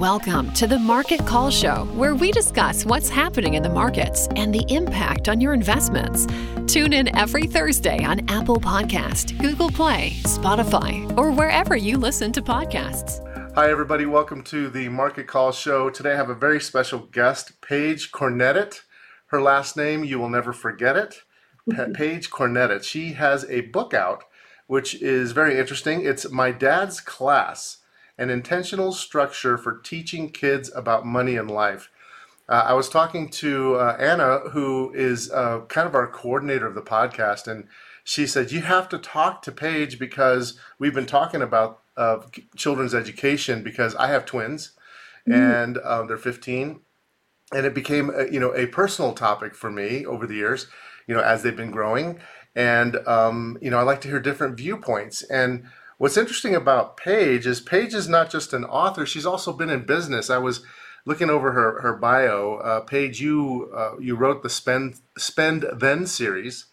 Welcome to the Market Call Show, where we discuss what's happening in the markets and the impact on your investments. Tune in every Thursday on Apple Podcast, Google Play, Spotify, or wherever you listen to podcasts. Hi, everybody. Welcome to the Market Call Show. Today I have a very special guest, Paige Cornetet. Her last name, you will never forget it. Paige Cornetet. She has a book out, which is very interesting. It's My Dad's Class an intentional structure for teaching kids about money and life. Uh, I was talking to uh, Anna, who is uh, kind of our coordinator of the podcast, and she said, You have to talk to Paige because we've been talking about children's education because I have twins mm-hmm. and um, they're 15. And it became, a, you know, a personal topic for me over the years, you know, as they've been growing. And, um, you know, I like to hear different viewpoints. And What's interesting about Paige is Paige is not just an author; she's also been in business. I was looking over her her bio. Uh, Paige, you uh, you wrote the Spend Spend Then series,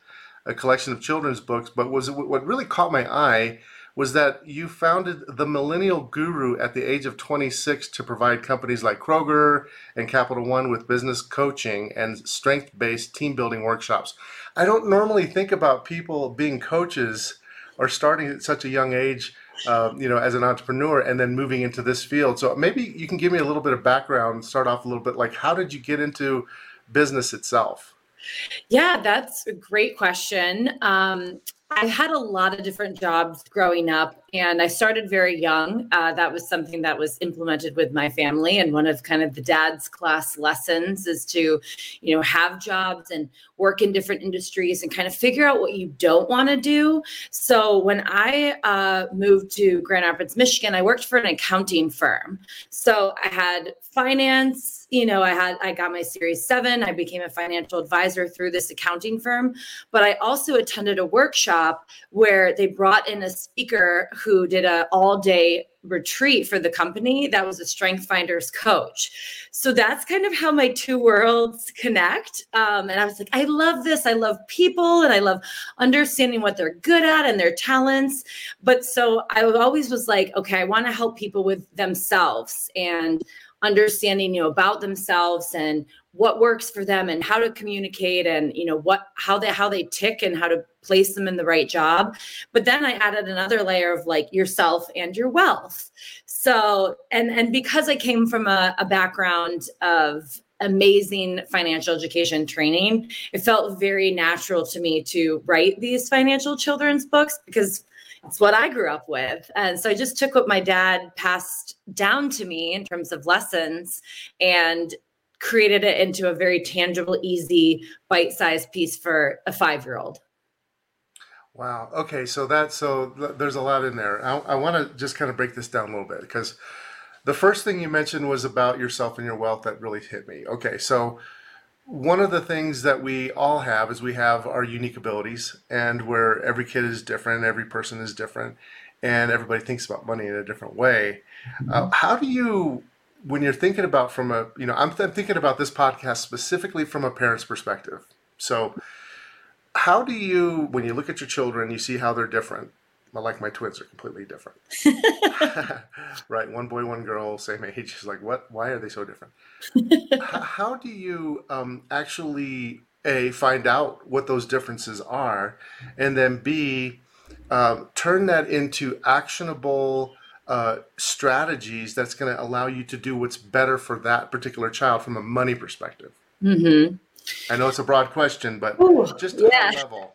a collection of children's books. But was what really caught my eye was that you founded the Millennial Guru at the age of 26 to provide companies like Kroger and Capital One with business coaching and strength based team building workshops. I don't normally think about people being coaches are starting at such a young age, uh, you know, as an entrepreneur, and then moving into this field. So maybe you can give me a little bit of background. Start off a little bit like how did you get into business itself? Yeah, that's a great question. Um, I had a lot of different jobs growing up and I started very young. Uh, that was something that was implemented with my family. And one of kind of the dad's class lessons is to, you know, have jobs and work in different industries and kind of figure out what you don't want to do. So when I uh, moved to Grand Rapids, Michigan, I worked for an accounting firm. So I had finance, you know, I had, I got my series seven. I became a financial advisor through this accounting firm. But I also attended a workshop where they brought in a speaker who did a all day retreat for the company that was a strength finders coach. So that's kind of how my two worlds connect. Um, and i was like i love this. I love people and i love understanding what they're good at and their talents. But so i always was like okay i want to help people with themselves. And understanding you know about themselves and what works for them and how to communicate and you know what how they how they tick and how to place them in the right job. But then i added another layer of like yourself and your wealth. So and and because i came from a, a background of amazing financial education training it felt very natural to me to write these financial children's books because it's what I grew up with. And so I just took what my dad passed down to me in terms of lessons and created it into a very tangible, easy, bite sized piece for a five year old. Wow. Okay. So that, so there's a lot in there. I, I want to just kind of break this down a little bit because the first thing you mentioned was about yourself and your wealth that really hit me. Okay. So, one of the things that we all have is we have our unique abilities and where every kid is different every person is different and everybody thinks about money in a different way. Uh, mm-hmm. how do you when you're thinking about from a you know I'm, th- thinking about this podcast specifically from a parent's perspective. So how do you when you look at your children you see how they're different like my twins are completely different. Right one boy one girl same age. Is like what why are they so different? How do you um, actually a find out what those differences are and then b um, turn that into actionable uh, strategies that's going to allow you to do what's better for that particular child from a money perspective? Mm-hmm. i know it's a broad question but Ooh, just yeah. high level.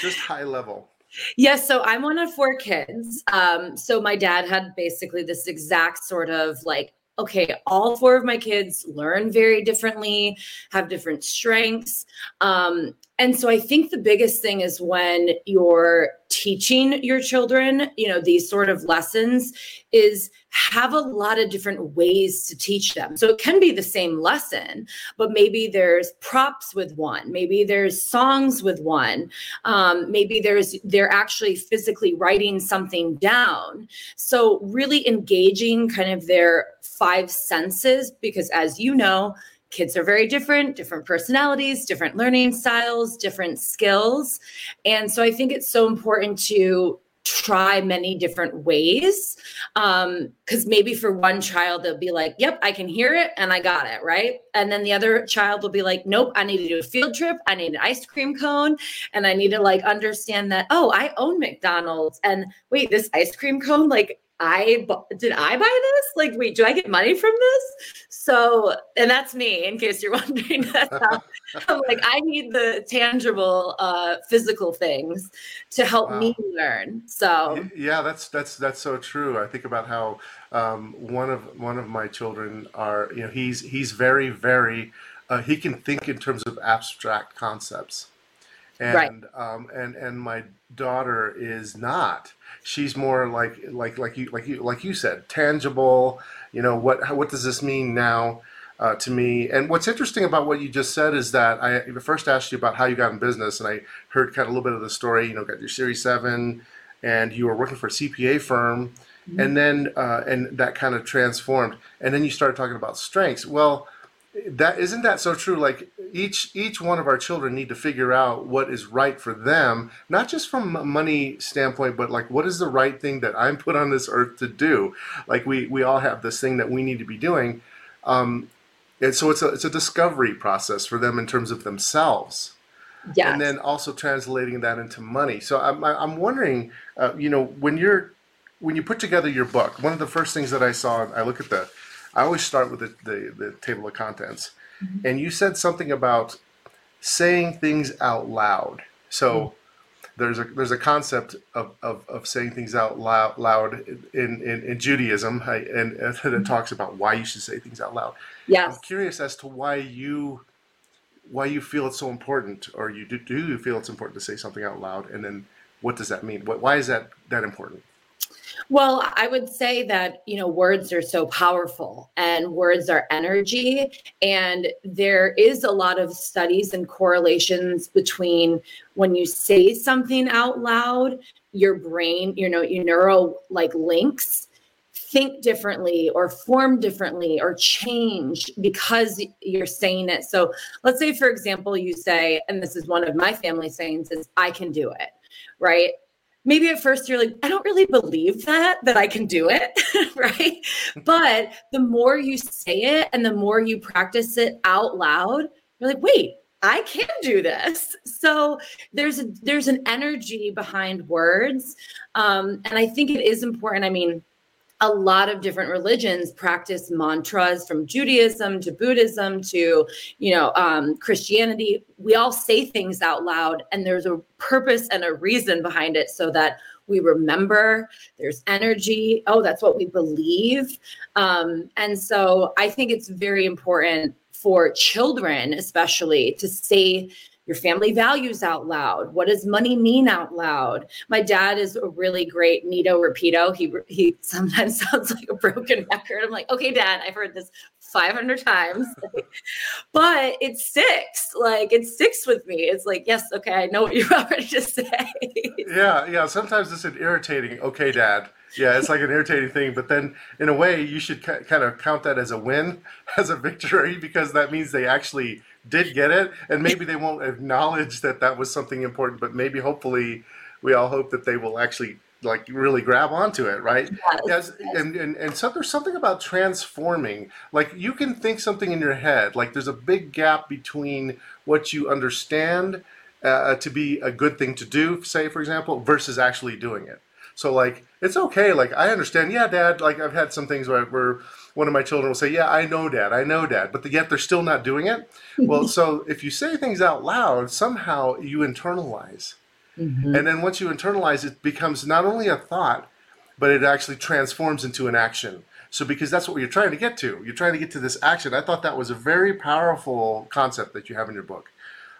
Just high level Yes, so I'm one of four kids. Um, so my dad had basically this exact sort of like okay, all four of my kids learn very differently, have different strengths. Um, and so I think the biggest thing is when you're teaching your children, you know, these sort of lessons is have a lot of different ways to teach them. So it can be the same lesson, but maybe there's props with one, maybe there's songs with one, um, maybe there's they're actually physically writing something down. So really engaging kind of their five senses, because as you know, kids are very different, different personalities, different learning styles, different skills. And so I think it's so important to try many different ways um because maybe for one child they'll be like yep i can hear it and i got it right and then the other child will be like nope i need to do a field trip i need an ice cream cone and i need to like understand that oh i own mcdonald's and wait this ice cream cone like I did I buy this? Like, wait, do I get money from this? So, and that's me, in case you're wondering. That's how, I'm like, I need the tangible, uh, physical things to help wow. me learn. So, yeah, that's that's that's so true. I think about how um, one of one of my children are, you know, he's he's very very, uh, he can think in terms of abstract concepts and right. um, and and my daughter is not. She's more like like like you like you like you said, tangible. You know what what does this mean now uh, to me? And what's interesting about what you just said is that I first asked you about how you got in business, and I heard kind of a little bit of the story. You know, got your Series Seven, and you were working for a CPA firm, mm-hmm. and then uh, and that kind of transformed, and then you started talking about strengths. Well that isn't that so true? Like each each one of our children need to figure out what is right for them not just from a money standpoint but like what is the right thing that i'm put on this earth to do? Like we we all have this thing that we need to be doing. Um and so it's a it's a discovery process for them in terms of themselves. Yeah and then also translating that into money. So i'm i'm wondering uh, you know when you're when you put together your book one of the first things that i saw i look at the I always start with the, the, the table of contents. Mm-hmm. And you said something about saying things out loud. So mm-hmm. there's a there's a concept of, of, of saying things out loud, loud in, in, in Judaism, and, and it mm-hmm. talks about why you should say things out loud. Yes. I'm curious as to why you why you feel it's so important, or you do, do you feel it's important to say something out loud, and then what does that mean? What, why is that that important? Well, I would say that, you know, words are so powerful and words are energy. And there is a lot of studies and correlations between when you say something out loud, your brain, you know, your neural like links think differently or form differently or change because you're saying it. So let's say, for example, you say, and this is one of my family sayings is, I can do it, right? Maybe at first you're like, I don't really believe that, that I can do it. right. But the more you say it and the more you practice it out loud, you're like, wait, I can do this. So there's a there's an energy behind words. Um, and I think it is important. I mean, a lot of different religions practice mantras from Judaism to Buddhism to, you know, um, Christianity. We all say things out loud, and there's a purpose and a reason behind it so that we remember there's energy oh that's what we believe um, and so i think it's very important for children especially to say your family values out loud. What does money mean out loud? My dad is a really great Nito Repito. He he sometimes sounds like a broken record. I'm like, okay, dad, I've heard this 500 times, but it sticks. Like it sticks with me. It's like, yes, okay, I know what you're already to say. yeah, yeah. Sometimes it's an irritating. Okay, dad. Yeah, it's like an irritating thing, but then in a way, you should kind of count that as a win, as a victory, because that means they actually did get it, and maybe they won't acknowledge that that was something important, but maybe hopefully we all hope that they will actually like really grab onto it, right? Yes. yes. And, and, and so there's something about transforming. Like you can think something in your head, like there's a big gap between what you understand uh, to be a good thing to do, say, for example, versus actually doing it. So like, it's okay. Like I understand. Yeah, dad, like I've had some things where, where one of my children will say, "Yeah, I know, Dad. I know, Dad," but yet they're still not doing it. well, so if you say things out loud, somehow you internalize, mm-hmm. and then once you internalize, it becomes not only a thought, but it actually transforms into an action. So because that's what you're trying to get to, you're trying to get to this action. I thought that was a very powerful concept that you have in your book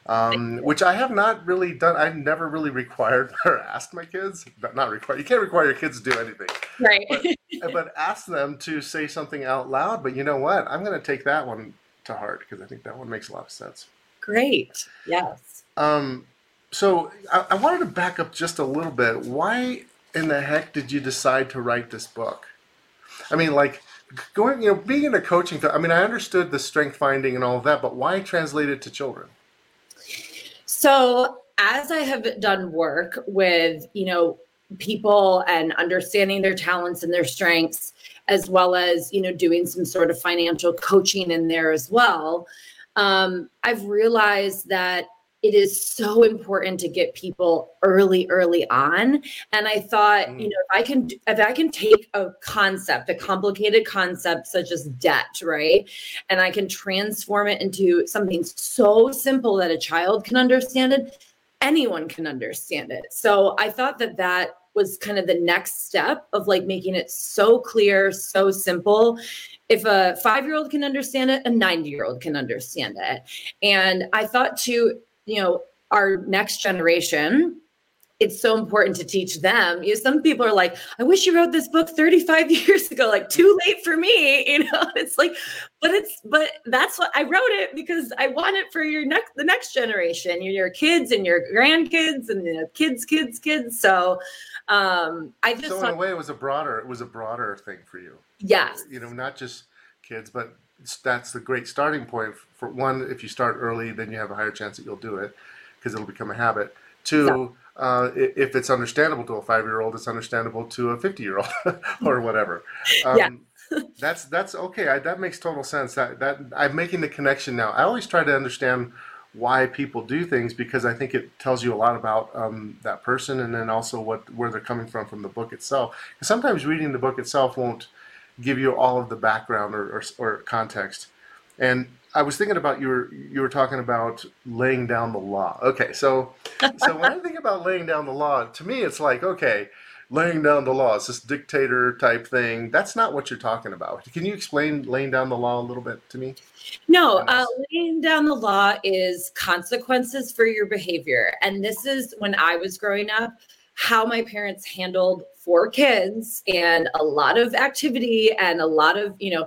um, which I have not really done. I've never really required or asked my kids, but not required. You can't require your kids to do anything, right? But, but ask them to say something out loud. But you know what? I'm going to take that one to heart because I think that one makes a lot of sense. Great. Yes. Um, so I, I wanted to back up just a little bit. Why in the heck did you decide to write this book? I mean, like going, you know, being in a coaching. I mean, I understood the strength finding and all of that, but why translate it to children? So, as I have done work with, you know, people and understanding their talents and their strengths as well as you know doing some sort of financial coaching in there as well um, i've realized that it is so important to get people early early on. And i thought mm. you know if i can if i can take a concept a complicated concept such as debt right and i can transform it into something so simple that a child can understand it anyone can understand it. So i thought that that was kind of the next step of like making it so clear so simple. If a five year old can understand it a 90 year old can understand it. And i thought to you know, our next generation, it's so important to teach them. You know, some people are like, I wish you wrote this book 35 years ago, like too late for me. You know, it's like, but it's but that's what I wrote it because I want it for your next the next generation, your, your kids and your grandkids and you know, kids, kids, kids. So um I just So in a way it was a broader, it was a broader thing for you. Yes. You know, not just kids, but that's the great starting point for one if you start early then you have a higher chance that you'll do it because it'll become a habit. Two uh, if it's understandable to a five year old it's understandable to a 50 year old or whatever. Um, yeah. that's that's okay I, that makes total sense that that i'm making the connection now. I always try to understand why people do things because i think it tells you a lot about um, that person and then also what where they're coming from from the book itself. Sometimes reading the book itself won't give you all of the background or, or, or context. And I was thinking about you were you were talking about laying down the law. Okay, so so when I think about laying down the law, to me it's like okay, laying down the law. It's this dictator type thing. That's not what you're talking about. Can you explain laying down the law a little bit to me? No, uh, laying down the law is consequences for your behavior, and this is when I was growing up how my parents handled four kids and a lot of activity and a lot of, you know,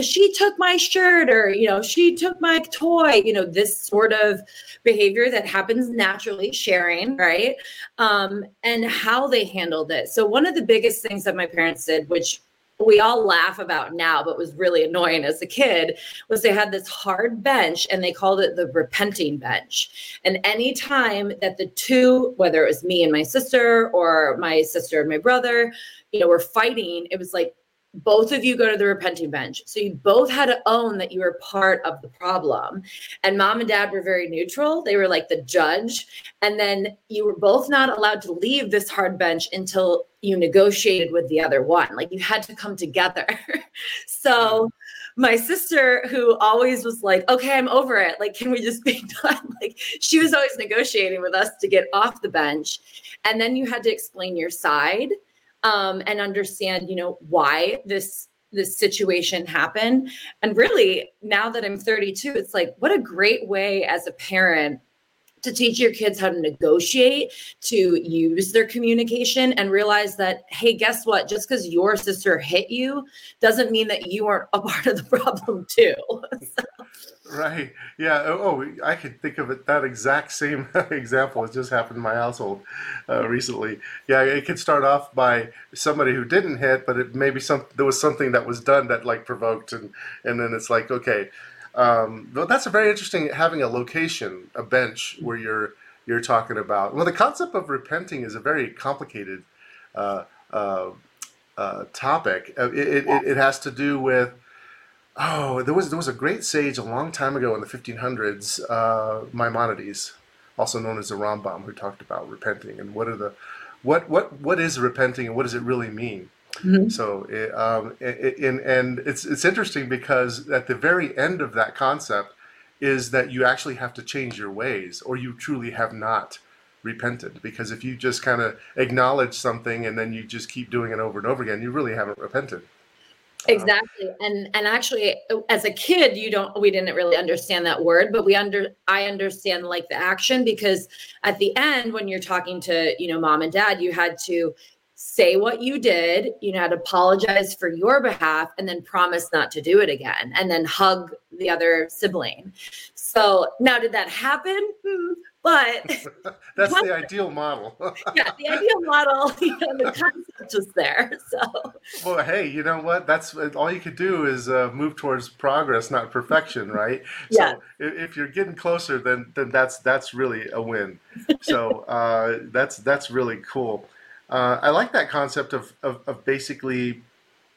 she took my shirt or you know she took my toy you know this sort of behavior that happens naturally sharing right? Um and how they handled it. So one of the biggest things that my parents did which we all laugh about now, but was really annoying as a kid, was they had this hard bench and they called it the repenting bench. And any time that the two, whether it was me and my sister or my sister and my brother, you know, were fighting, it was like both of you go to the repenting bench. So you both had to own that you were part of the problem. And mom and dad were very neutral. They were like the judge. And then you were both not allowed to leave this hard bench until you negotiated with the other one. Like you had to come together. so my sister, who always was like, okay, I'm over it. Like, can we just be done? Like, she was always negotiating with us to get off the bench. And then you had to explain your side um, and understand, you know, why this this situation happened. And really, now that I'm 32, it's like what a great way as a parent to teach your kids how to negotiate, to use their communication, and realize that, hey, guess what? Just because your sister hit you doesn't mean that you aren't a part of the problem, too. so. Right. Yeah. Oh, oh, I could think of it that exact same example. It just happened in my household uh, recently. Yeah, it could start off by somebody who didn't hit, but it maybe some there was something that was done that like provoked, and and then it's like okay, um, well, that's a very interesting having a location, a bench where you're you're talking about. Well, the concept of repenting is a very complicated uh, uh, uh, topic. Uh, it, it, it has to do with oh, there was there was a great sage a long time ago in the 1500s, uh, Maimonides, also known as the Rambam, who talked about repenting and what are the what what what is repenting and what does it really mean? Mm-hmm. So, it, um, it, and, and it's it's interesting because at the very end of that concept is that you actually have to change your ways, or you truly have not repented. Because if you just kind of acknowledge something and then you just keep doing it over and over again, you really haven't repented. Exactly. And and actually as a kid you don't we didn't really understand that word but we under I understand like the action because at the end when you're talking to you know mom and dad you had to say what you did, you know, to apologize for your behalf and then promise not to do it again and then hug the other sibling. So now did that happen? Hmm, but that's the ideal model. yeah, the ideal model, you know, the concept was there. So well, hey, you know what? That's all you could do is uh, move towards progress, not perfection, right? yeah. So if you're getting closer, then then that's that's really a win. So uh, that's that's really cool. Uh, I like that concept of, of, of basically,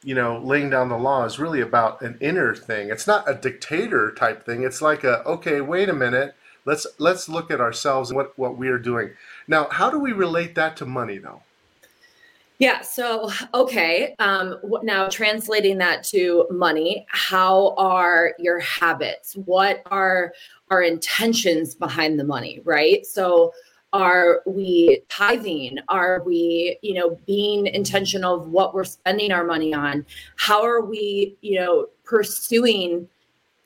you know, laying down the law is really about an inner thing. It's not a dictator type thing. It's like a okay, wait a minute. Let's let's look at ourselves and what what we are doing. Now, how do we relate that to money though? Yeah. So, okay. Um, now, translating that to money, how are your habits? What are our intentions behind the money, right? So, are we tithing? Are we you know being intentional of what we're spending our money on? How are we you know pursuing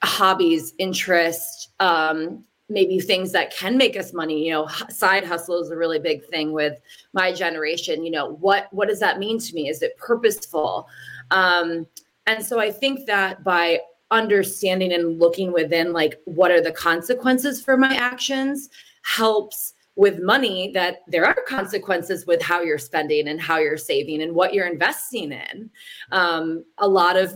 hobbies interests um maybe things that can make us money? You know side hustle is a really big thing with my generation. You know what what does that mean to me? Is it purposeful? Um and so i think that by understanding and looking within like what are the consequences for my actions helps with money that there are consequences with how you're spending and how you're saving and what you're investing in. Um, a lot of,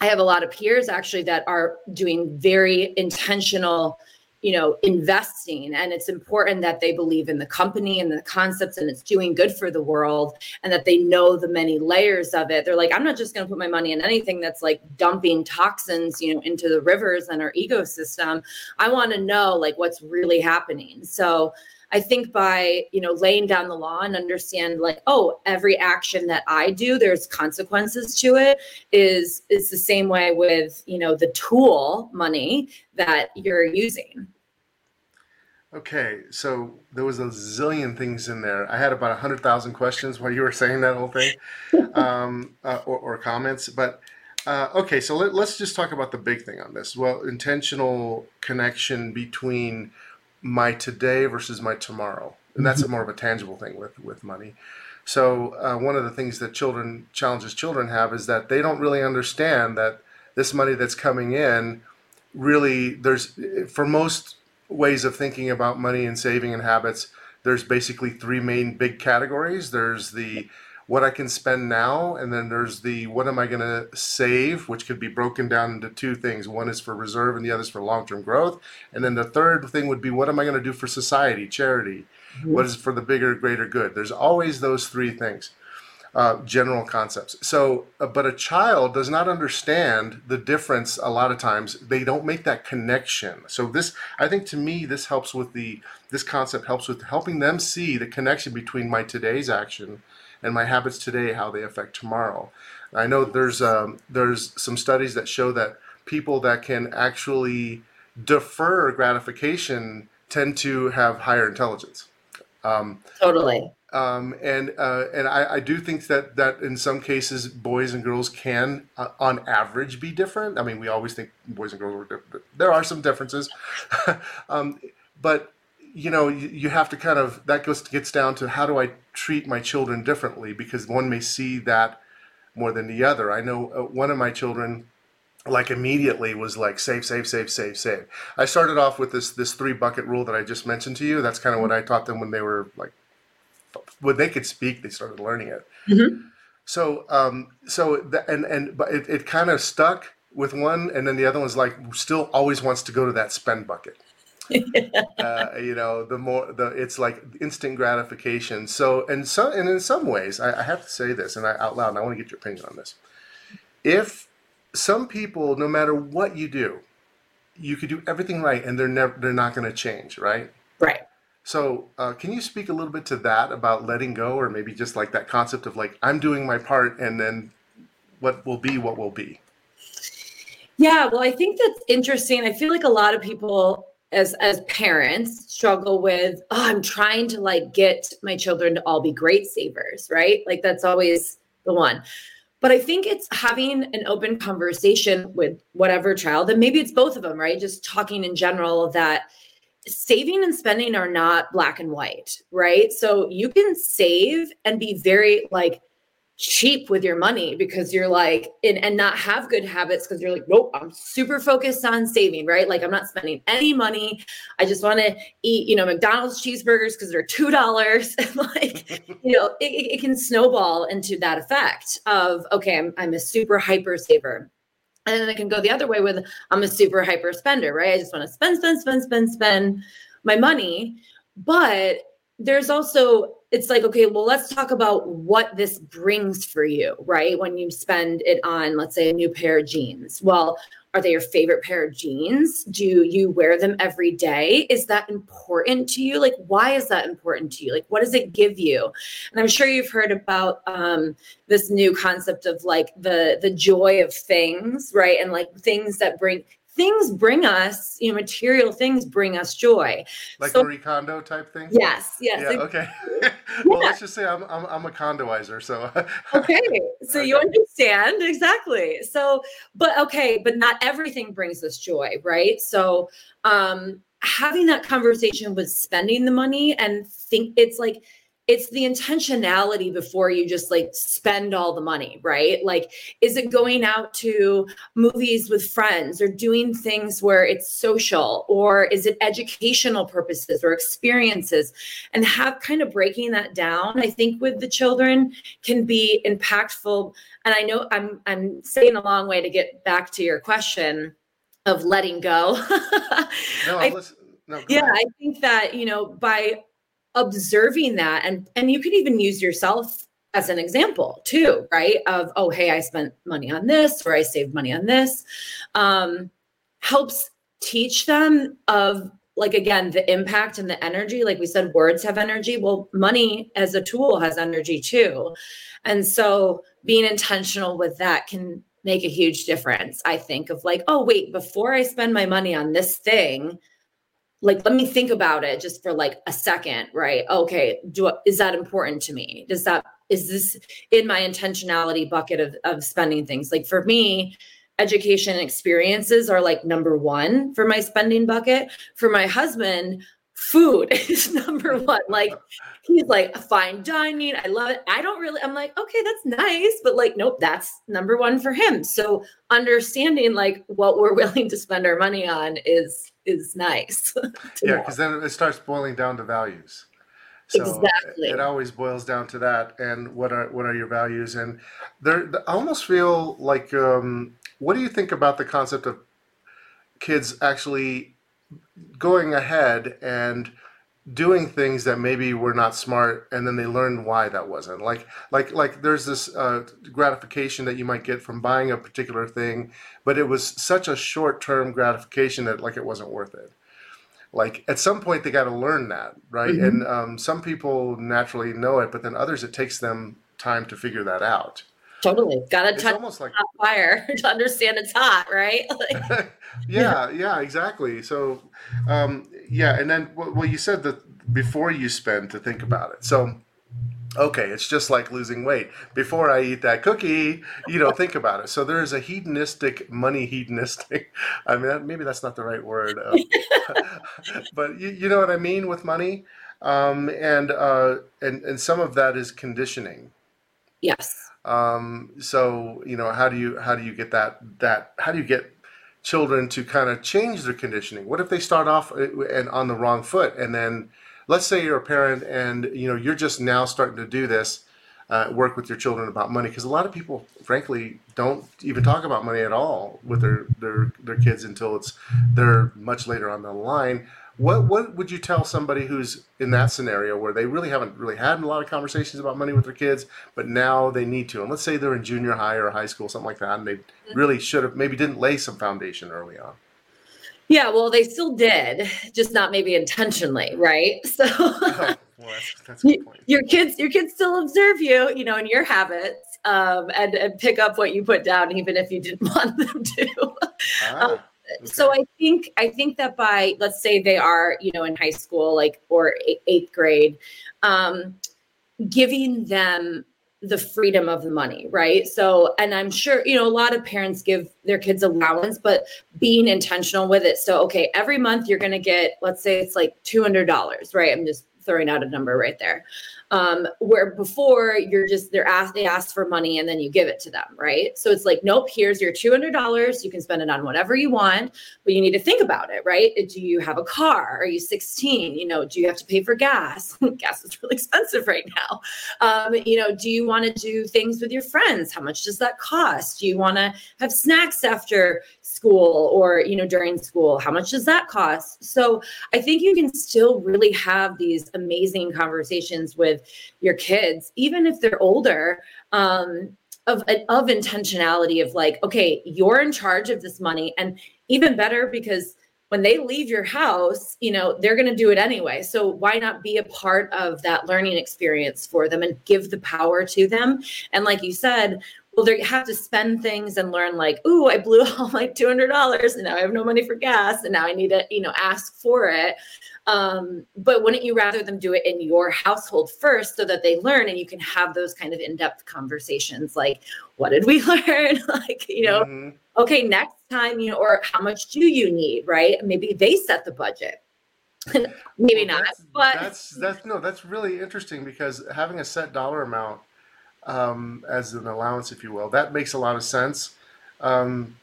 I have a lot of peers actually that are doing very intentional you know investing. And it's important that they believe in the company and the concepts and it's doing good for the world and that they know the many layers of it. They're like i'm not just going to put my money in anything that's like dumping toxins you know into the rivers and our ecosystem. I want to know like what's really happening. So I think by, you know, laying down the law and understand like, oh, every action that I do, there's consequences to it is is the same way with, you know, the tool money that you're using. Okay, so there was a zillion things in there. I had about a hundred thousand questions while you were saying that whole thing, um, uh, or, or, comments. But uh, okay, so let, us just talk about the big thing on this. Well, intentional connection between my today versus my tomorrow, and that's mm-hmm. a more of a tangible thing with with money. So uh, one of the things that children challenges children have is that they don't really understand that this money that's coming in really there's for most ways of thinking about money and saving and habits there's basically three main big categories there's the what I can spend now, and then there's the what am I going to save, which could be broken down into two things. One is for reserve, and the other is for long term growth. And then the third thing would be what am I going to do for society, charity? Mm-hmm. What is for the bigger, greater good? There's always those three things. Uh, general concepts. So, uh, but a child does not understand the difference a lot of times. They don't make that connection. So, this, I think to me, this helps with the, this concept helps with helping them see the connection between my today's action and my habits today, how they affect tomorrow. I know there's um, there's some studies that show that people that can actually defer gratification tend to have higher intelligence. Um, totally. Um, and uh, and I, I, do think that that in some cases boys and girls can uh, on average be different. I mean, we always think boys and girls are different. There are some differences, um, but you know, you, you have to kind of that goes gets down to how do I treat my children differently? Because one may see that more than the other. I know uh, one of my children like immediately was like save save save save save. I started off with this this three bucket rule that i just mentioned to you. That's kind of what i taught them when they were like when they could speak they started learning it. Mm-hmm. so um so the, and and but it, it kind of stuck with one and then the other one's like still always wants to go to that spend bucket uh, you know, the more the it's like instant gratification. So and so and in some ways, I, I have to say this, and I out loud, and I want to get your opinion on this. If some people, no matter what you do, you could do everything right, and they're never they're not going to change, right? Right. So, uh, can you speak a little bit to that about letting go, or maybe just like that concept of like I'm doing my part, and then what will be what will be? Yeah, well, I think that's interesting. I feel like a lot of people as as parents struggle with oh i'm trying to like get my children to all be great savers right? Like that's always the one. But i think it's having an open conversation with whatever child and maybe it's both of them right? Just talking in general that saving and spending are not black and white right? So you can save and be very like cheap with your money because you're like and, and not have good habits because you're like nope i'm super focused on saving right like i'm not spending any money i just want to eat you know mcdonald's cheeseburgers because they're two dollars like you know it, it, can snowball into that effect of okay I'm, I'm a super hyper saver and then I can go the other way with I'm a super hyper spender, right? I just want to spend, spend, spend, spend, spend my money. But there's also it's like, okay, well, let's talk about what this brings for you, right? When you spend it on, let's say, a new pair of jeans. Well, are they your favorite pair of jeans? Do you wear them every day? Is that important to you? Like, why is that important to you? Like, what does it give you? And I'm sure you've heard about um, this new concept of like the the joy of things, right? And like things that bring things bring us, you know, material things bring us joy. Like so, Marie Kondo type thing? Yes, yes. Yeah, okay. well, let's just say I'm, I'm, I'm a condoizer. So, okay. So okay. you understand exactly. So, but okay, but not everything brings us joy, right? So, um, having that conversation with spending the money and think it's like, it's the intentionality before you just like spend all the money, right? Like, is it going out to movies with friends or doing things where it's social or is it educational purposes or experiences? And have kind of breaking that down, I think, with the children can be impactful. And I know I'm I'm saying a long way to get back to your question of letting go. no, I, no, yeah, ahead. I think that, you know, by observing that. And and you could even use yourself as an example too right? Of oh hey i spent money on this or i saved money on this um, helps teach them of like again the impact and the energy. Like we said words have energy. Well money as a tool has energy too. And so being intentional with that can make a huge difference i think of like oh wait before i spend my money on this thing like let me think about it just for like a second right? Okay do is that important to me? Does that is this in my intentionality bucket of, of spending things? Like for me education experiences are like number one for my spending bucket. For my husband food is number one. Like he's like fine dining. I love it. I don't really i'm like okay that's nice but like nope that's number one for him. So understanding like what we're willing to spend our money on is is nice. yeah, because then it starts boiling down to values. So exactly. It, always boils down to that, and what are what are your values? And there, I almost feel like, um, what do you think about the concept of kids actually going ahead and doing things that maybe were not smart and then they learn why that wasn't like like like there's this uh, gratification that you might get from buying a particular thing but it was such a short-term gratification that like it wasn't worth it like at some point they got to learn that right mm-hmm. and um, some people naturally know it but then others it takes them time to figure that out Totally. Got to touch almost like fire to understand it's hot, right? yeah, yeah, exactly. So, um, yeah, and then well, you said that before you spend to think about it. So, okay, it's just like losing weight. Before I eat that cookie, you know, think about it. So there is a hedonistic, money hedonistic. I mean, maybe that's not the right word, uh, but you, you know what I mean with money. Um, and uh, and and some of that is conditioning. Yes um, so you know, how do you how do you get that that how do you get children to kind of change their conditioning? What if they start off uh, and on the wrong foot, and then let's say you're a parent and you know you're just now starting to do this, uh, work with your children about money because a lot of people, frankly, don't even talk about money at all with their their their kids until it's they're much later on the line. What what would you tell somebody who's in that scenario where they really haven't really had a lot of conversations about money with their kids, but now they need to? And let's say they're in junior high or high school, something like that, and they really should have maybe didn't lay some foundation early on. Yeah, well, they still did, just not maybe intentionally, right? So, oh, well, that's, that's your kids, your kids still observe you, you know, and your habits, um, and, and pick up what you put down, even if you didn't want them to. Ah. Um, Okay. So I think I think that by let's say they are you know in high school like or eighth grade, um, giving them the freedom of the money, right? So, and I'm sure, you know, a lot of parents give their kids allowance, but being intentional with it. So, okay, every month you're going to get, let's say it's like $200, right? I'm just throwing out a number right there. Um, where before you're just they're asked they ask for money and then you give it to them right? So it's like nope here's your $200 you can spend it on whatever you want but you need to think about it right? Do you have a car? Are you 16 you know do you have to pay for gas? Gas is really expensive right now. Um, you know do you want to do things with your friends? How much does that cost? Do you want to have snacks after school or you know during school how much does that cost? So i think you can still really have these amazing conversations with your kids even if they're older um, of of intentionality of like okay you're in charge of this money and even better because when they leave your house you know they're going to do it anyway. So why not be a part of that learning experience for them and give the power to them? And like you said well, they have to spend things and learn like, ooh, I blew all my two hundred dollars, and now I have no money for gas, and now I need to, you know, ask for it. Um, but wouldn't you rather them do it in your household first, so that they learn, and you can have those kind of in-depth conversations, like, what did we learn? like, you know, mm-hmm. okay, next time, you know, or how much do you need, right? Maybe they set the budget. Maybe well, not, that's, but that's that's no, that's really interesting because having a set dollar amount um, as an allowance, if you will. That makes a lot of sense. Um,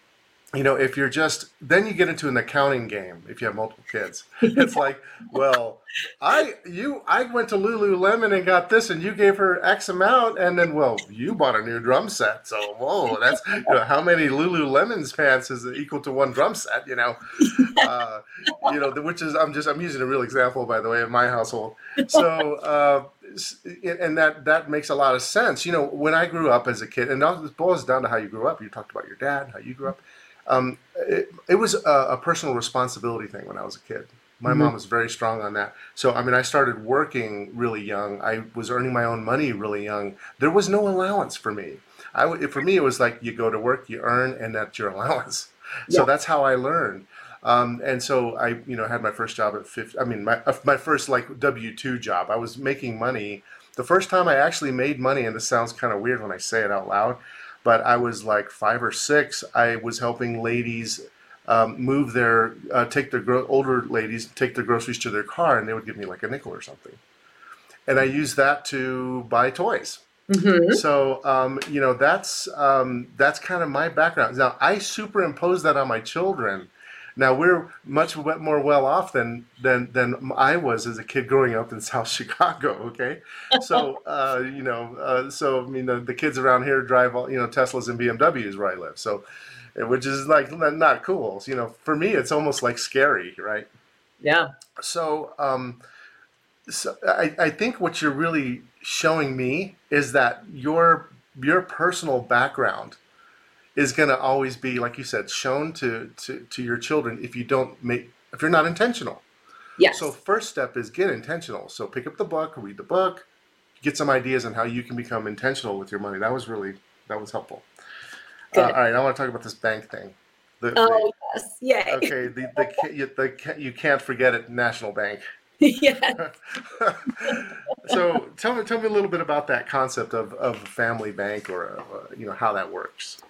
you know, if you're just then you get into an accounting game if you have multiple kids. It's like, well, I you I went to Lululemon and got this, and you gave her X amount, and then well, you bought a new drum set, so whoa, that's you know how many Lululemon's pants is equal to one drum set, you know, uh, you know, which is I'm just I'm using a real example by the way in my household. So uh, and that that makes a lot of sense. You know, when I grew up as a kid, and it boils down to how you grew up. You talked about your dad, how you grew up. Um, it, it, was a, a, personal responsibility thing when I was a kid. My mm-hmm. mom was very strong on that. So, I mean, I started working really young. I was earning my own money really young. There was no allowance for me. I, for me, it was like you go to work, you earn, and that's your allowance. Yeah. So that's how I learned. Um, and so I, you know, had my first job at 50, I mean, my, uh, my first like W-2 job. I was making money. The first time I actually made money, and this sounds kind of weird when I say it out loud, but I was like five or six. I was helping ladies um, move their, uh, take their gro- older ladies, take their groceries to their car, and they would give me like a nickel or something. And I used that to buy toys. Mm-hmm. So um, you know that's um, that's kind of my background. Now I superimpose that on my children now we're much more well off than than than I was as a kid growing up in South Chicago. Okay, so uh, you know, uh, so I mean, the, the, kids around here drive all you know Teslas and BMWs where I live. So, eh, which is like not cool. You know, for me, it's almost like scary, right? Yeah. So, um, so I, I think what you're really showing me is that your your personal background is going to always be, like you said, shown to, to, to your children if you don't make, if you're not intentional. Yes. So first step is get intentional. So pick up the book, read the book, get some ideas on how you can become intentional with your money. That was really, that was helpful. Uh, all right, I want to talk about this bank thing. The, oh the, yes, yay. Okay, the, the, you, the, you can't forget it, National Bank. yeah. so tell me, tell me a little bit about that concept of, of a family bank or, uh, you know, how that works.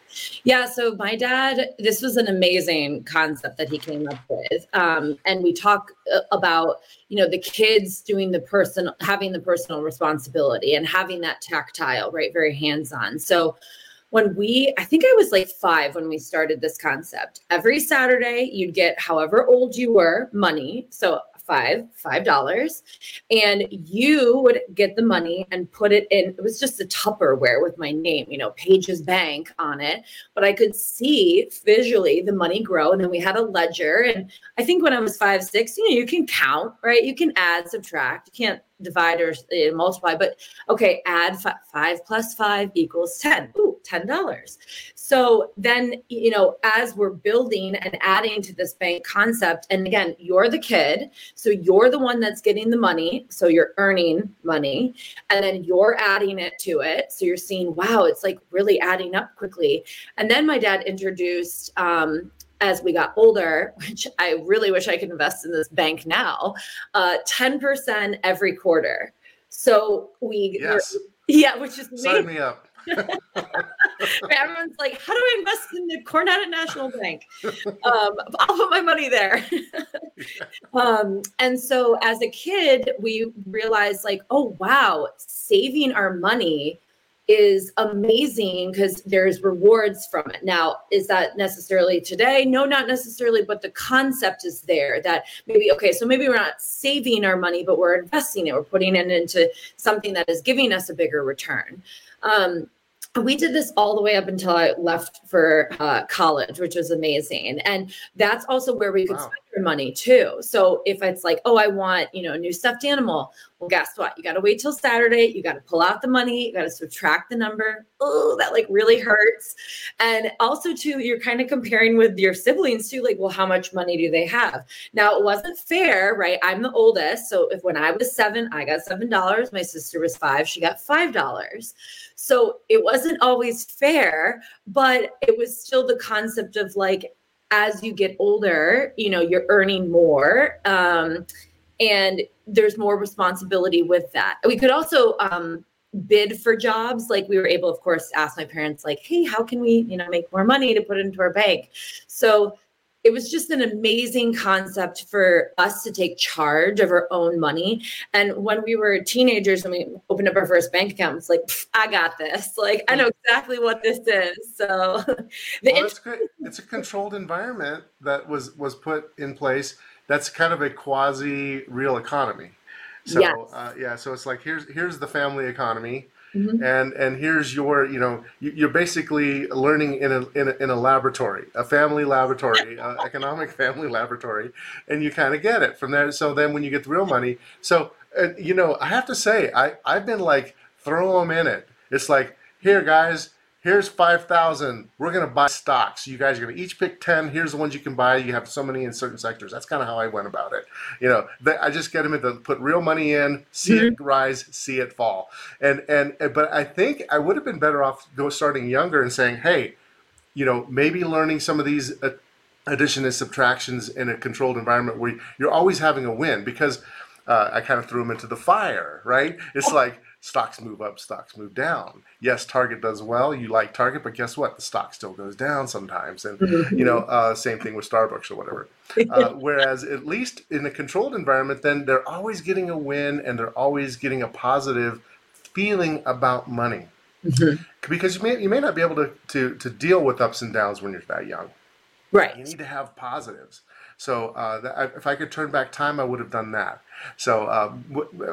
Yeah, so my dad, this was an amazing concept that he came up with. Um, and we talk uh, about, you know, the kids doing the person, having the personal responsibility and having that tactile, right? Very hands on. So when we, I think I was like five when we started this concept. Every Saturday, you'd get however old you were money. So five five dollars. And you would get the money and put it in it was just a tupperware with my name you know Paige's bank on it. But i could see visually the money grow and then we had a ledger. And i think when i was five six you know you can count right? You can add subtract. You can't divide or uh, multiply, but okay, add f- five plus five equals 10. Ooh, $10. So then, you know, as we're building and adding to this bank concept, and again, you're the kid. So you're the one that's getting the money. So you're earning money and then you're adding it to it. So you're seeing, wow, it's like really adding up quickly. And then my dad introduced um, as we got older, which I really wish I could invest in this bank now, uh, 10% every quarter. So we, yes. yeah, which is. Sign me up. Everyone's like, how do I invest in the Cornetet National Bank? Um, I'll put my money there. um, and so as a kid, we realized like, oh, wow, saving our money is amazing because there's rewards from it. Now, is that necessarily today? No, not necessarily, but the concept is there that maybe, okay, so maybe we're not saving our money, but we're investing it, we're putting it into something that is giving us a bigger return. Um, we did this all the way up until I left for uh, college, which was amazing. And that's also where we could wow. spend money too. So if it's like, oh, I want, you know, a new stuffed animal, well, guess what? You got to wait till Saturday. You got to pull out the money. You got to subtract the number. Oh, that like really hurts. And also, too, you're kind of comparing with your siblings too. Like, well, how much money do they have? Now, it wasn't fair, right? I'm the oldest. So if when I was seven, I got $7. My sister was five. She got $5. So it wasn't always fair, but it was still the concept of like, as you get older, you know, you're earning more. Um, and there's more responsibility with that. We could also um, bid for jobs. Like we were able, of course, ask my parents, like, hey, how can we, you know, make more money to put into our bank? So it was just an amazing concept for us to take charge of our own money. And when we were teenagers and we opened up our first bank account, it's like, I got this. Like, I know exactly what this is. So well, it's, it's a controlled environment that was was put in place. That's kind of a quasi real economy. So yes. uh, yeah, so it's like here's here's the family economy Mm-hmm. And and here's your you know you're basically learning in a in a, in a laboratory, a family laboratory, uh, economic family laboratory, and you kind of get it from there. So then when you get the real money, so uh, you know I have to say I I've been like throw them in it. It's like here guys, here's 5000 we're going to buy stocks. You guys are going to each pick 10 here's the ones you can buy. You have so many in certain sectors. That's kind of how i went about it. You know i just get them to put real money in see mm-hmm. it rise see it fall. And and but i think i would have been better off go starting younger and saying hey you know maybe learning some of these uh, addition and subtractions in a controlled environment where you're always having a win because uh, I kind of threw them into the fire, right? It's like stocks move up, stocks move down. Yes, Target does well. You like Target, but guess what? The stock still goes down sometimes. And, mm-hmm. you know, uh, same thing with Starbucks or whatever. Uh, whereas, at least in a controlled environment, then they're always getting a win and they're always getting a positive feeling about money. Mm-hmm. Because you may, you may not be able to, to, to deal with ups and downs when you're that young. Right. You need to have positives. So uh, that, if I could turn back time, I would have done that. So um,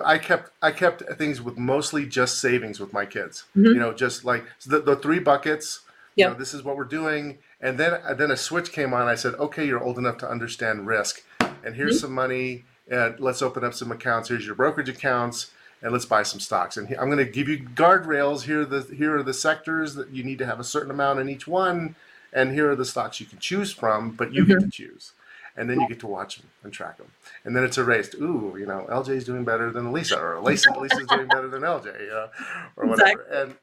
I kept I kept things with mostly just savings with my kids. Mm-hmm. You know, just like the, the three buckets. Yeah. You know, this is what we're doing. And then then a switch came on. I said, okay, you're old enough to understand risk, and here's mm-hmm. some money. And let's open up some accounts. Here's your brokerage accounts and let's buy some stocks. And I'm going to give you guardrails. Here are the here are the sectors that you need to have a certain amount in each one, and here are the stocks you can choose from, but you mm-hmm. get to choose and then you get to watch them and track them. And then it's erased. Ooh, you know, LJ's doing better than Lisa, or Lisa, Lisa's doing better than LJ, uh, or whatever. Exactly. And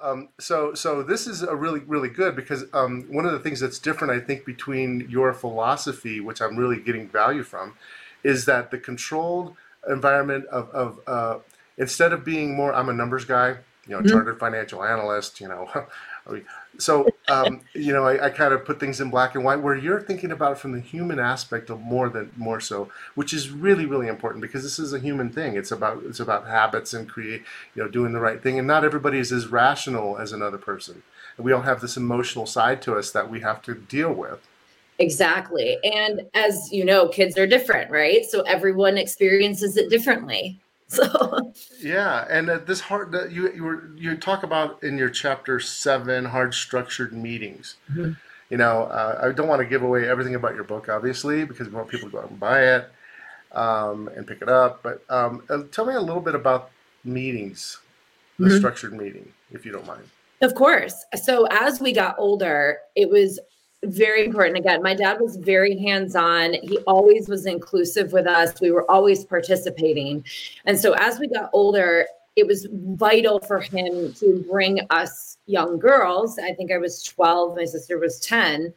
um, so, so this is a really, really good because um, one of the things that's different, I think, between your philosophy, which I'm really getting value from, is that the controlled environment of, of uh, instead of being more, I'm a numbers guy, you know, mm-hmm. chartered financial analyst, you know, so um, you know, I, I, kind of put things in black and white where you're thinking about from the human aspect of more than more so, which is really really important because this is a human thing. It's about it's about habits and create you know doing the right thing, and not everybody is as rational as another person. And we all have this emotional side to us that we have to deal with. Exactly. And as you know, kids are different, right? So everyone experiences it differently. So yeah, and uh, this hard that you you were you talk about in your chapter seven hard structured meetings. Mm-hmm. You know, uh, I don't want to give away everything about your book, obviously, because we want people to go out and buy it um, and pick it up. But um, uh, tell me a little bit about meetings, the mm-hmm. structured meeting, if you don't mind. Of course. So as we got older, it was very important. Again, my dad was very hands on. He always was inclusive with us. We were always participating. And so as we got older, it was vital for him to bring us young girls. I think I was 12, my sister was 10,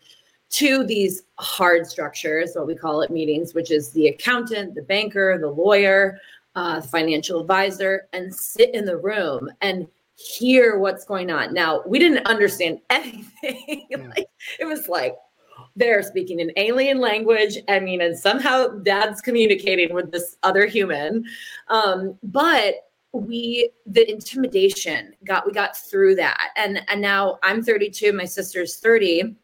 to these hard structures, what we call it meetings, which is the accountant, the banker, the lawyer, uh, financial advisor, and sit in the room. And hear what's going on. Now, we didn't understand anything. Like, it was like they're speaking an alien language. I mean, and somehow dad's communicating with this other human. Um, but we the intimidation got we got through that. And and now I'm 32, my sister's 30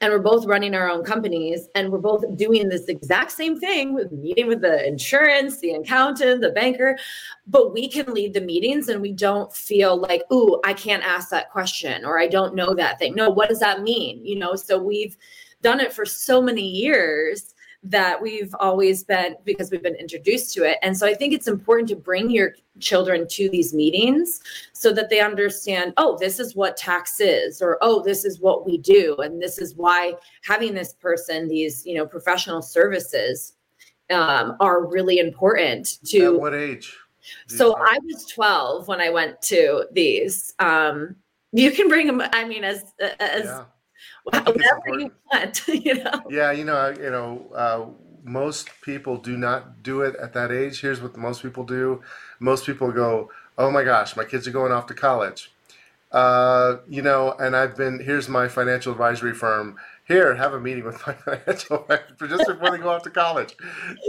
and we're both running our own companies and we're both doing this exact same thing with meeting with the insurance the accountant the banker but we can lead the meetings and we don't feel like ooh i can't ask that question or i don't know that thing. No what does that mean? You know so we've done it for so many years that we've always been because we've been introduced to it. And so I think it's important to bring your children to these meetings so that they understand, oh, this is what tax is, or oh, this is what we do. And this is why having this person, these, you know, professional services um, are really important to At what age? So I was 12 when I went to these. Um, you can bring them, I mean, as as yeah whatever you want, you know. Yeah, you know, you know, uh, most people do not do it at that age. Here's what most people do: most people go, "Oh my gosh, my kids are going off to college." Uh, you know, and I've been here's my financial advisory firm. Here, have a meeting with my financial advisor just before they go off to college.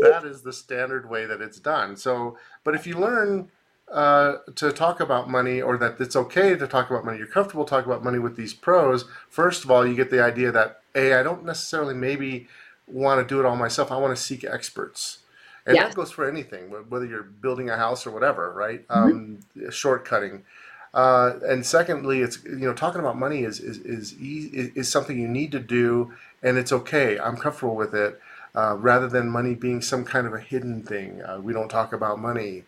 That is the standard way that it's done. So, but if you learn uh, to talk about money or that it's okay to talk about money, you're comfortable talking about money with these pros, first of all, you get the idea that, A, I don't necessarily maybe want to do it all myself. I want to seek experts. And yeah. that goes for anything, whether you're building a house or whatever, right? Mm-hmm. Um, shortcutting. Uh, and secondly, it's you know talking about money is is is, is is something you need to do, and it's okay. I'm comfortable with it, uh, rather than money being some kind of a hidden thing. Uh, we don't talk about money.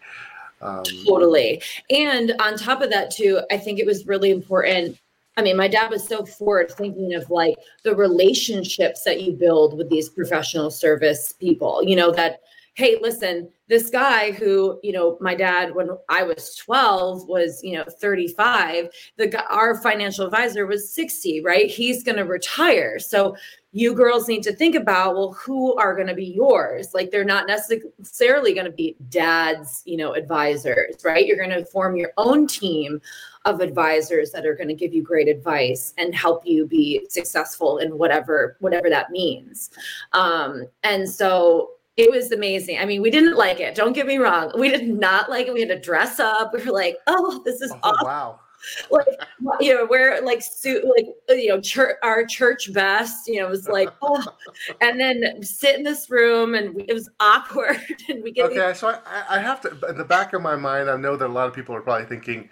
Um, totally. And on top of that, too, I think it was really important. I mean, my dad was so forward thinking of like the relationships that you build with these professional service people, you know, that, hey, listen, this guy who, you know, my dad, when I was 12, was, you know, 35, the our financial advisor was 60, right? He's going to retire. So you girls need to think about well who are going to be yours like they're not necessarily going to be dad's you know advisors right you're going to form your own team of advisors that are going to give you great advice and help you be successful in whatever whatever that means um, and so it was amazing. I mean, we didn't like it. Don't get me wrong. We did not like it. We had to dress up. We were like, "Oh, this is oh, awesome. wow like you know wear like suit like you know church our church best you know it was like oh and then sit in this room and it was awkward and we get okay these- so I, I have to in the back of my mind i know that a lot of people are probably thinking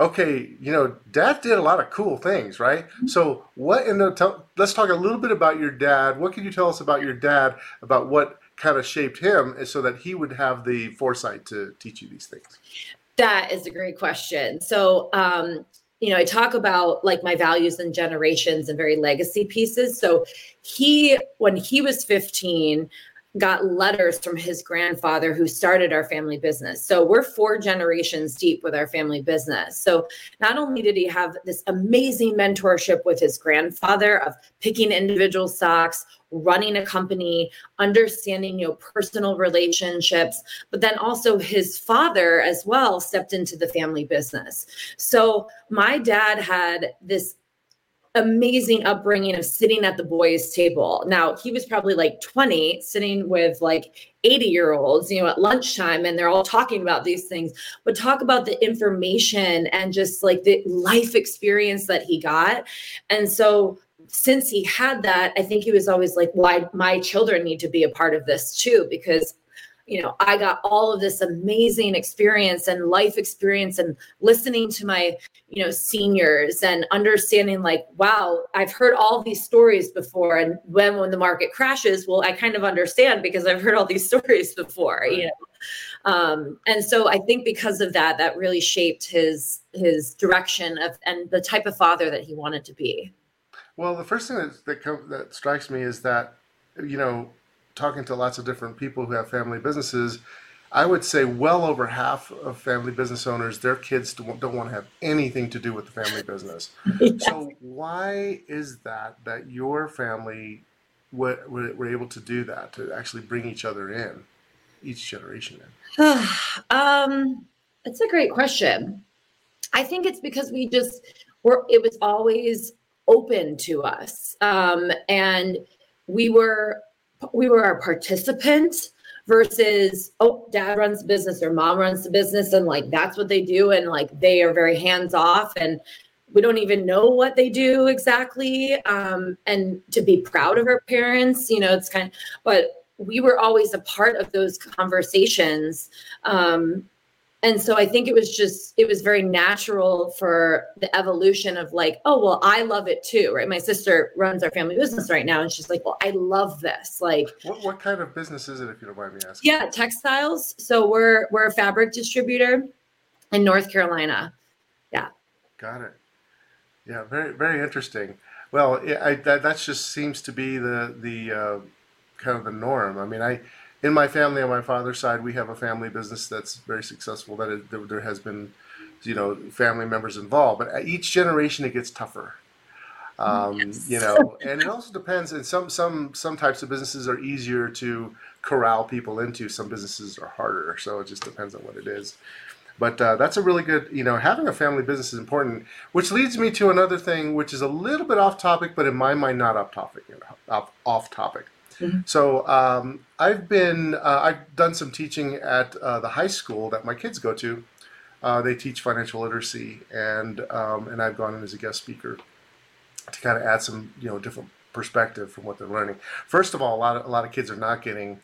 okay you know dad did a lot of cool things right mm-hmm. so what in the tell, let's talk a little bit about your dad what can you tell us about your dad about what kind of shaped him so that he would have the foresight to teach you these things that is a great question. So, um, you know, I talk about like my values and generations and very legacy pieces. So, he, when he was 15, got letters from his grandfather who started our family business. So we're four generations deep with our family business. So not only did he have this amazing mentorship with his grandfather of picking individual stocks, running a company, understanding you know personal relationships, but then also his father as well stepped into the family business. So my dad had this amazing upbringing of sitting at the boys' table. Now, he was probably like 20, sitting with like 80 year olds, you know, at lunchtime, and they're all talking about these things, but talk about the information and just like the life experience that he got. And so, since he had that, I think he was always like, why my children need to be a part of this too, because you know, I got all of this amazing experience and life experience and listening to my, you know, seniors and understanding like, wow, I've heard all these stories before. And when when the market crashes, well, I kind of understand because I've heard all these stories before, you know. Um, and so I think because of that, that really shaped his his direction of and the type of father that he wanted to be. Well, the first thing that that, that strikes me is that, you know, talking to lots of different people who have family businesses, I would say well over half of family business owners, their kids don't, don't want to have anything to do with the family business. So why is that that your family were, were able to do that to actually bring each other in, each generation in? um, that's a great question. I think it's because we just were. It was always open to us, um, and we were we were a participant versus oh dad runs the business or mom runs the business and like that's what they do and like they are very hands off and we don't even know what they do exactly um, and to be proud of our parents you know it's kind of but we were always a part of those conversations um, and so i think it was just it was very natural for the evolution of like oh well i love it too right? My sister runs our family business right now and she's like well i love this. Like what, what kind of business is it if you don't mind me asking? Yeah textiles. So we're we're a fabric distributor in north carolina. Yeah. Got it. Yeah very very interesting. Well I, that, that just seems to be the the uh, kind of the norm. I mean i in my family on my father's side, we have a family business that's very successful. That is, there has been, you know, family members involved. But each generation, it gets tougher. Um, yes. You know, and it also depends. And some some some types of businesses are easier to corral people into. Some businesses are harder. So it just depends on what it is. But uh, that's a really good, you know, having a family business is important. Which leads me to another thing, which is a little bit off topic, but in my mind, not off topic. you know, Off, off topic. Mm-hmm. So um, I've been uh, I've done some teaching at uh, the high school that my kids go to. Uh, they teach financial literacy, and um, and I've gone in as a guest speaker to kind of add some you know different perspective from what they're learning. First of all, a lot of a lot of kids are not getting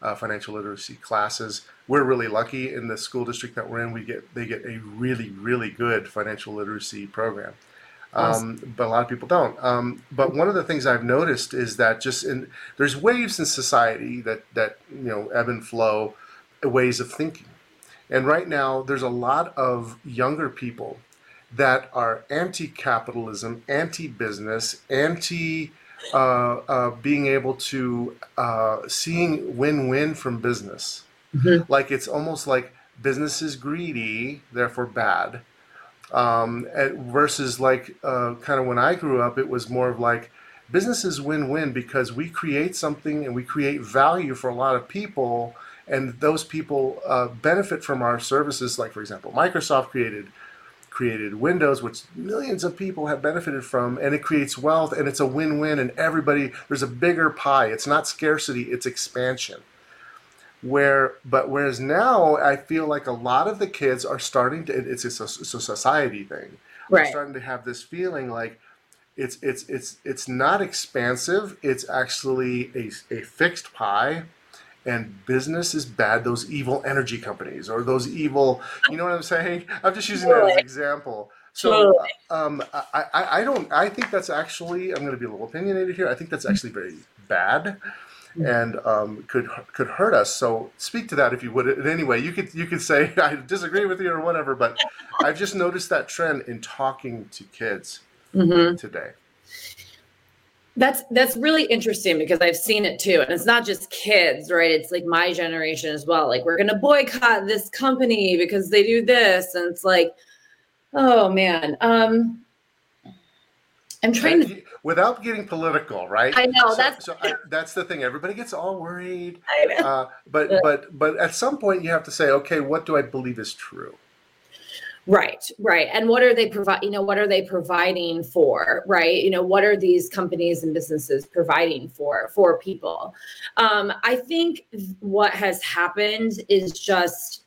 uh, financial literacy classes. We're really lucky in the school district that we're in. We get they get a really really good financial literacy program um, but a lot of people don't. Um, but one of the things I've noticed is that just in there's waves in society that that you know ebb and flow, ways of thinking, and right now there's a lot of younger people that are anti-capitalism, anti-business, anti. Uh, uh, being able to uh, seeing win-win from business, mm-hmm. like it's almost like business is greedy, therefore bad, um, at, versus like uh, kind of when I grew up, it was more of like businesses win-win because we create something and we create value for a lot of people, and those people uh, benefit from our services. Like for example, Microsoft created created Windows, which millions of people have benefited from, and it creates wealth, and it's a win-win, and everybody there's a bigger pie. It's not scarcity; it's expansion where but whereas now i feel like a lot of the kids are starting to it's, it's, a, it's a society thing. Right. are starting to have this feeling like it's it's it's it's not expansive. It's actually a, a fixed pie and business is bad. Those evil energy companies or those evil you know what i'm saying? I'm just using that as an example. So um, I, I, I don't i think that's actually i'm going to be a little opinionated here. I think that's actually very bad and um, could could hurt us. So speak to that if you would. In any way, you could you could say I disagree with you or whatever. But I've just noticed that trend in talking to kids mm-hmm. today. That's that's really interesting because I've seen it too, and it's not just kids, right? It's like my generation as well. Like we're going to boycott this company because they do this, and it's like, oh man. Um, I'm trying to without getting political, right? I know so, that's so I, that's the thing. Everybody gets all worried. I know. Uh, but but but at some point you have to say, okay, what do I believe is true? Right, right. And what are they provide? You know, what are they providing for? Right. You know, what are these companies and businesses providing for for people? Um, I think what has happened is just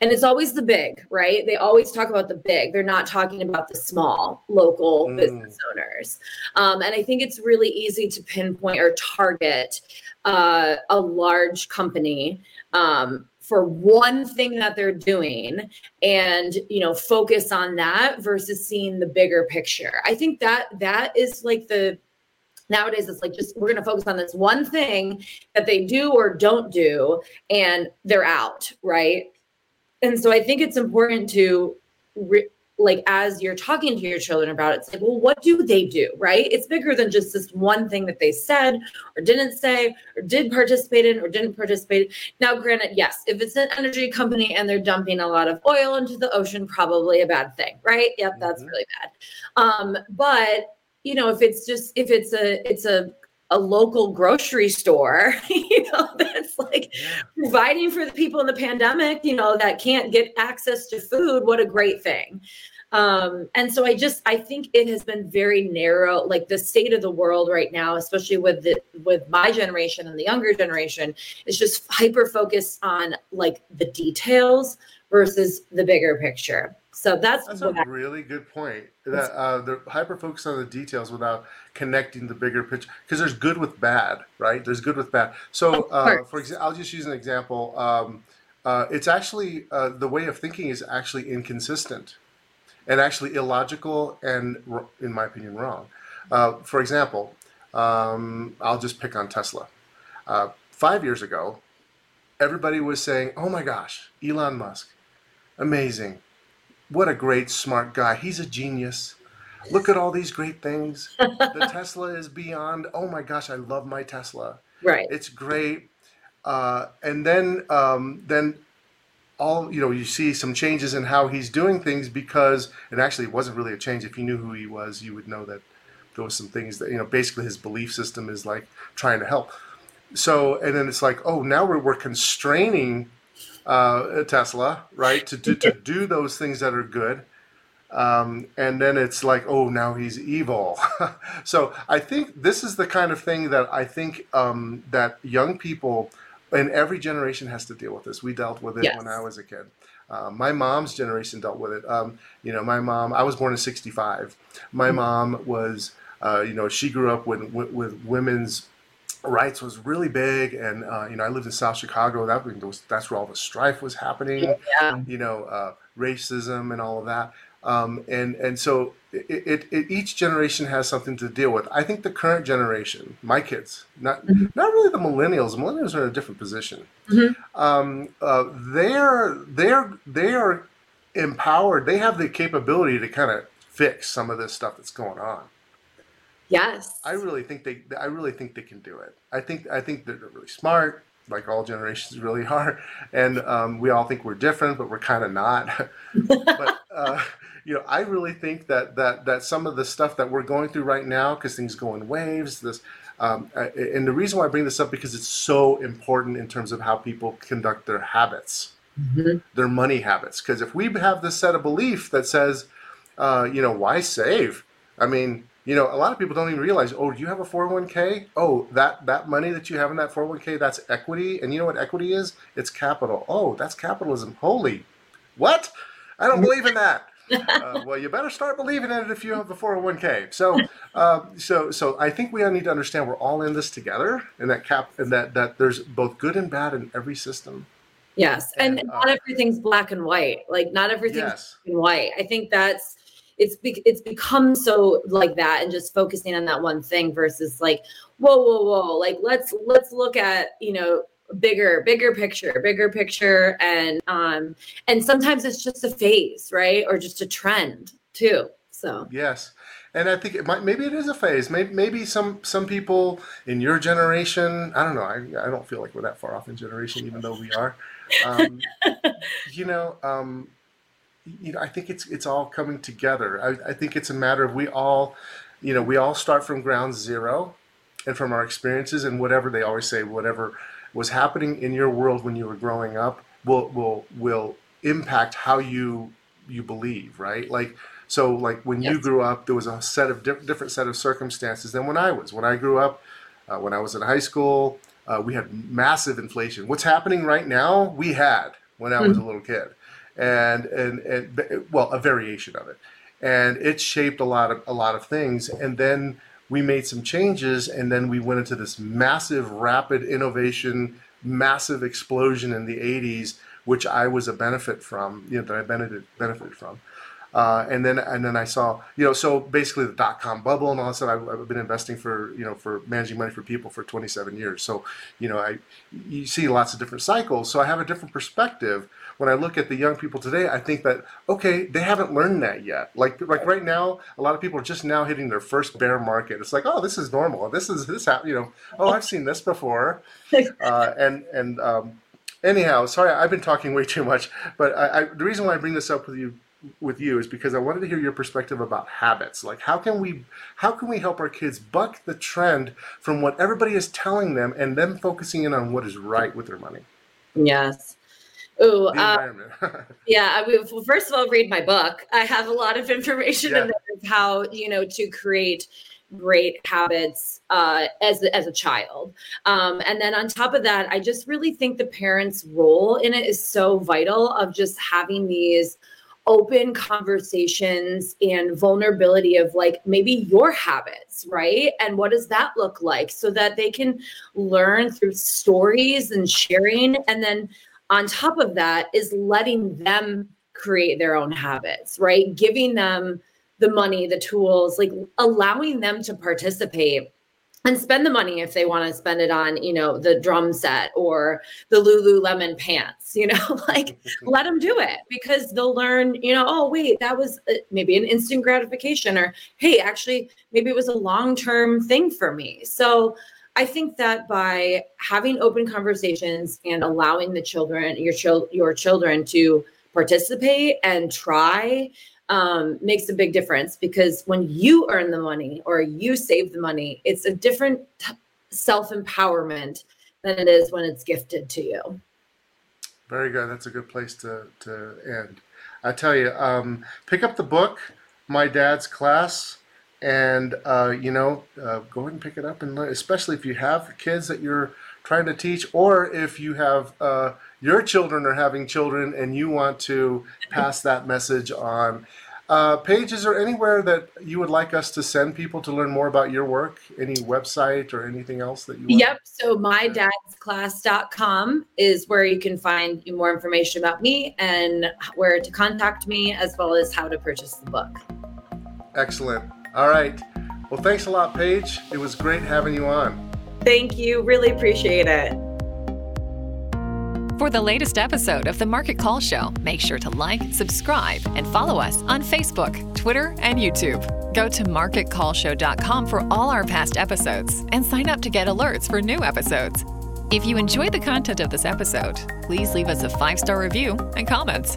and it's always the big, right? They always talk about the big. They're not talking about the small local mm. business owners. Um, and I think it's really easy to pinpoint or target uh, a large company um, for one thing that they're doing and you know focus on that versus seeing the bigger picture i think that that is like the nowadays it's like just we're going to focus on this one thing that they do or don't do and they're out right and so I think it's important to re- like as you're talking to your children about it, it's like, well, what do they do? Right? It's bigger than just this one thing that they said or didn't say or did participate in or didn't participate. Now, granted, yes, if it's an energy company and they're dumping a lot of oil into the ocean, probably a bad thing, right? Yep, that's mm-hmm. really bad. Um, but you know, if it's just if it's a it's a a local grocery store, you know, that's like providing for the people in the pandemic, you know, that can't get access to food. What a great thing. Um, and so I just I think it has been very narrow, like the state of the world right now, especially with the with my generation and the younger generation, is just hyper focused on like the details versus the bigger picture. So that's that's a I, really good point. That uh, they're hyper focused on the details without connecting the bigger picture. Because there's good with bad, right? There's good with bad. So, uh, for example, I'll just use an example. Um, uh, it's actually uh, the way of thinking is actually inconsistent, and actually illogical, and in my opinion, wrong. Uh, for example, um, I'll just pick on Tesla. Uh, five years ago, everybody was saying, "Oh my gosh, Elon Musk, amazing." What a great smart guy. He's a genius. Look at all these great things. the Tesla is beyond. Oh my gosh, I love my Tesla. Right. It's great. Uh, and then um, then all you know you see some changes in how he's doing things because and actually it wasn't really a change if you knew who he was you would know that there was some things that you know basically his belief system is like trying to help so and then it's like oh now we're, we're constraining uh, Tesla, right? To, to, to do those things that are good. Um, and then it's like, oh, now he's evil. so I think this is the kind of thing that I think um, that young people in every generation has to deal with this. We dealt with it yes. when I was a kid. Uh, my mom's generation dealt with it. Um, you know, my mom, I was born in 65. My mm-hmm. mom was, uh, you know, she grew up with, with, with women's rights was really big and uh, you know i lived in south chicago that was that's where all the strife was happening yeah. you know uh, racism and all of that um, and and so it, it, it, each generation has something to deal with i think the current generation my kids not mm-hmm. not really the millennials millennials are in a different position mm-hmm. um, uh, they're they're they are empowered they have the capability to kind of fix some of this stuff that's going on Yes. I really think they I really think they can do it. I think I think they're really smart, like all generations really are, and um, we all think we're different, but we're kind of not. but uh, you know, I really think that that that some of the stuff that we're going through right now, because things go in waves. This um, and the reason why I bring this up because it's so important in terms of how people conduct their habits, mm-hmm. their money habits. Because if we have this set of belief that says, uh, you know, why save? I mean, you know, a lot of people don't even realize, oh, do you have a 401k? Oh, that that money that you have in that 401k, that's equity. And you know what equity is? It's capital. Oh, that's capitalism. Holy, what? I don't believe in that. Uh, well, you better start believing in it if you have the 401k. So, uh, so, so I think we all need to understand we're all in this together, and that cap, and that that there's both good and bad in every system. Yes, and, and uh, not everything's black and white. Like not everything's yes. black and white. I think that's it's be- it's become so like that and just focusing on that one thing versus like whoa whoa whoa like let's let's look at you know bigger bigger picture bigger picture and um and sometimes it's just a phase right or just a trend too so yes and I think it might maybe it is a phase. Maybe maybe some some people in your generation. I don't know. I, I don't feel like we're that far off in generation, even though we are. Um, you know, um, you know, I think it's it's all coming together. I, I think it's a matter of we all, you know, we all start from ground zero, and from our experiences and whatever they always say, whatever was happening in your world when you were growing up will will will impact how you you believe, right? Like so, like when yes. you grew up, there was a set of di- different set of circumstances than when I was. When I grew up, uh, when I was in high school, uh, we had massive inflation. What's happening right now, we had when I was mm-hmm. a little kid and, and and well, a variation of it, and it shaped a lot of a lot of things. And then we made some changes, and then we went into this massive, rapid innovation, massive explosion in the '80s, which I was a benefit from, you know, that I benefited benefited from. Uh, and then and then I saw you know so basically the dot com bubble and all that stuff. I've, I've, been investing for you know for managing money for people for 27 years. So you know I you see lots of different cycles. So I have a different perspective when I look at the young people today. I think that okay they haven't learned that yet. Like like right now a lot of people are just now hitting their first bear market. It's like oh this is normal. This is this you know oh I've seen this before. Uh, and and um, anyhow sorry I've been talking way too much. But I, I, the reason why I bring this up with you with you is because I wanted to hear your perspective about habits. Like how can we how can we help our kids buck the trend from what everybody is telling them and them focusing in on what is right with their money? Yes. Oh, uh, yeah. I mean, well, first of all, read my book. I have a lot of information yes. in there of how you know to create great habits uh, as as a child. Um, and then on top of that, I just really think the parents' role in it is so vital of just having these open conversations and vulnerability of like maybe your habits, right? And what does that look like so that they can learn through stories and sharing. And then on top of that is letting them create their own habits, right? Giving them the money, the tools, like allowing them to participate and spend the money if they want to spend it on, you know, the drum set or the Lululemon pants, you know, like let them do it because they'll learn, you know, oh, wait, that was uh, maybe an instant gratification or, hey, actually, maybe it was a long term thing for me. So, I think that by having open conversations and allowing the children, your child, your children to participate and try um, makes a big difference because when you earn the money or you save the money, it's a different t- self empowerment than it is when it's gifted to you. Very good. That's a good place to, to end. I tell you, um, pick up the book, My Dad's Class, and uh, you know, uh, go ahead and pick it up and learn. Especially if you have kids that you're trying to teach, or if you have uh, your children are having children and you want to pass that message on. Uh, Paige, is there anywhere that you would like us to send people to learn more about your work? Any website or anything else that you want? Yep. So mydadsclass.com is where you can find more information about me and where to contact me, as well as how to purchase the book. Excellent. All right. Well, thanks a lot, Paige. It was great having you on. Thank you. Really appreciate it. For the latest episode of the Market Call Show, make sure to like, subscribe, and follow us on Facebook, Twitter, and YouTube. Go to marketcallshow.com for all our past episodes and sign up to get alerts for new episodes. If you enjoyed the content of this episode, please leave us a five star review and comments.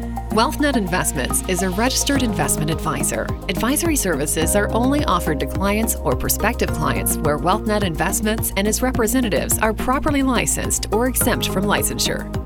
WealthNet Investments is a registered investment advisor. Advisory services are only offered to clients or prospective clients where WealthNet Investments and its representatives are properly licensed or exempt from licensure.